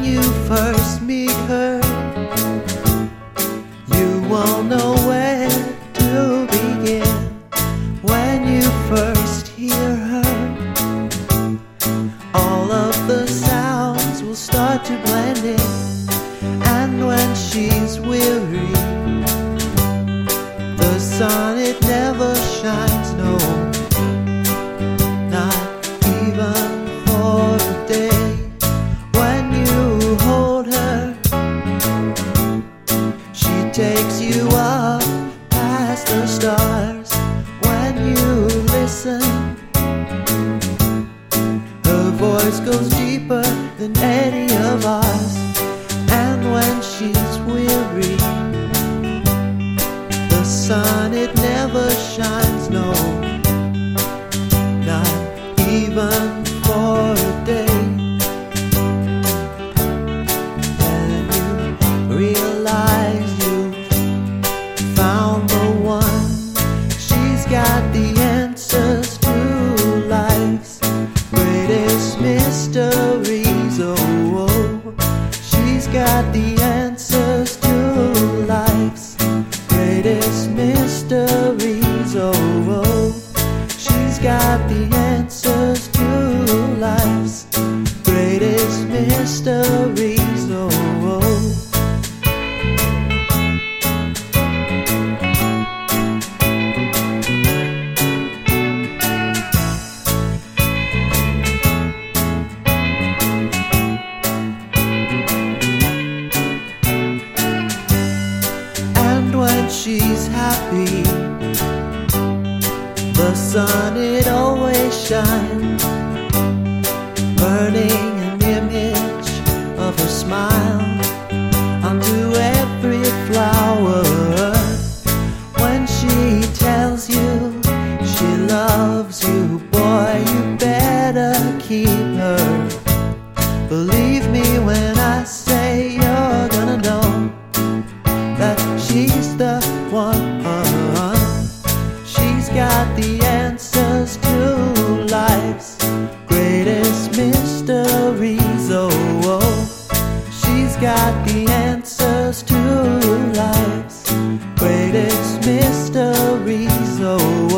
When you first meet her, you won't know where to begin. When you first hear her, all of the sounds will start to blend in. And when she's weary, the sun it takes you up past the stars. When you listen, her voice goes deeper than any of ours. Mysteries. Oh, oh. she's got the answers to life's greatest mysteries. Oh, oh. she's got the answers to life's greatest mysteries. Happy, the sun it always shines, burning an image of her smile onto every flower. When she tells you she loves you, boy, you better keep got the answers to life's greatest mysteries. Oh, oh. she's got the answers to life's greatest mysteries. Oh,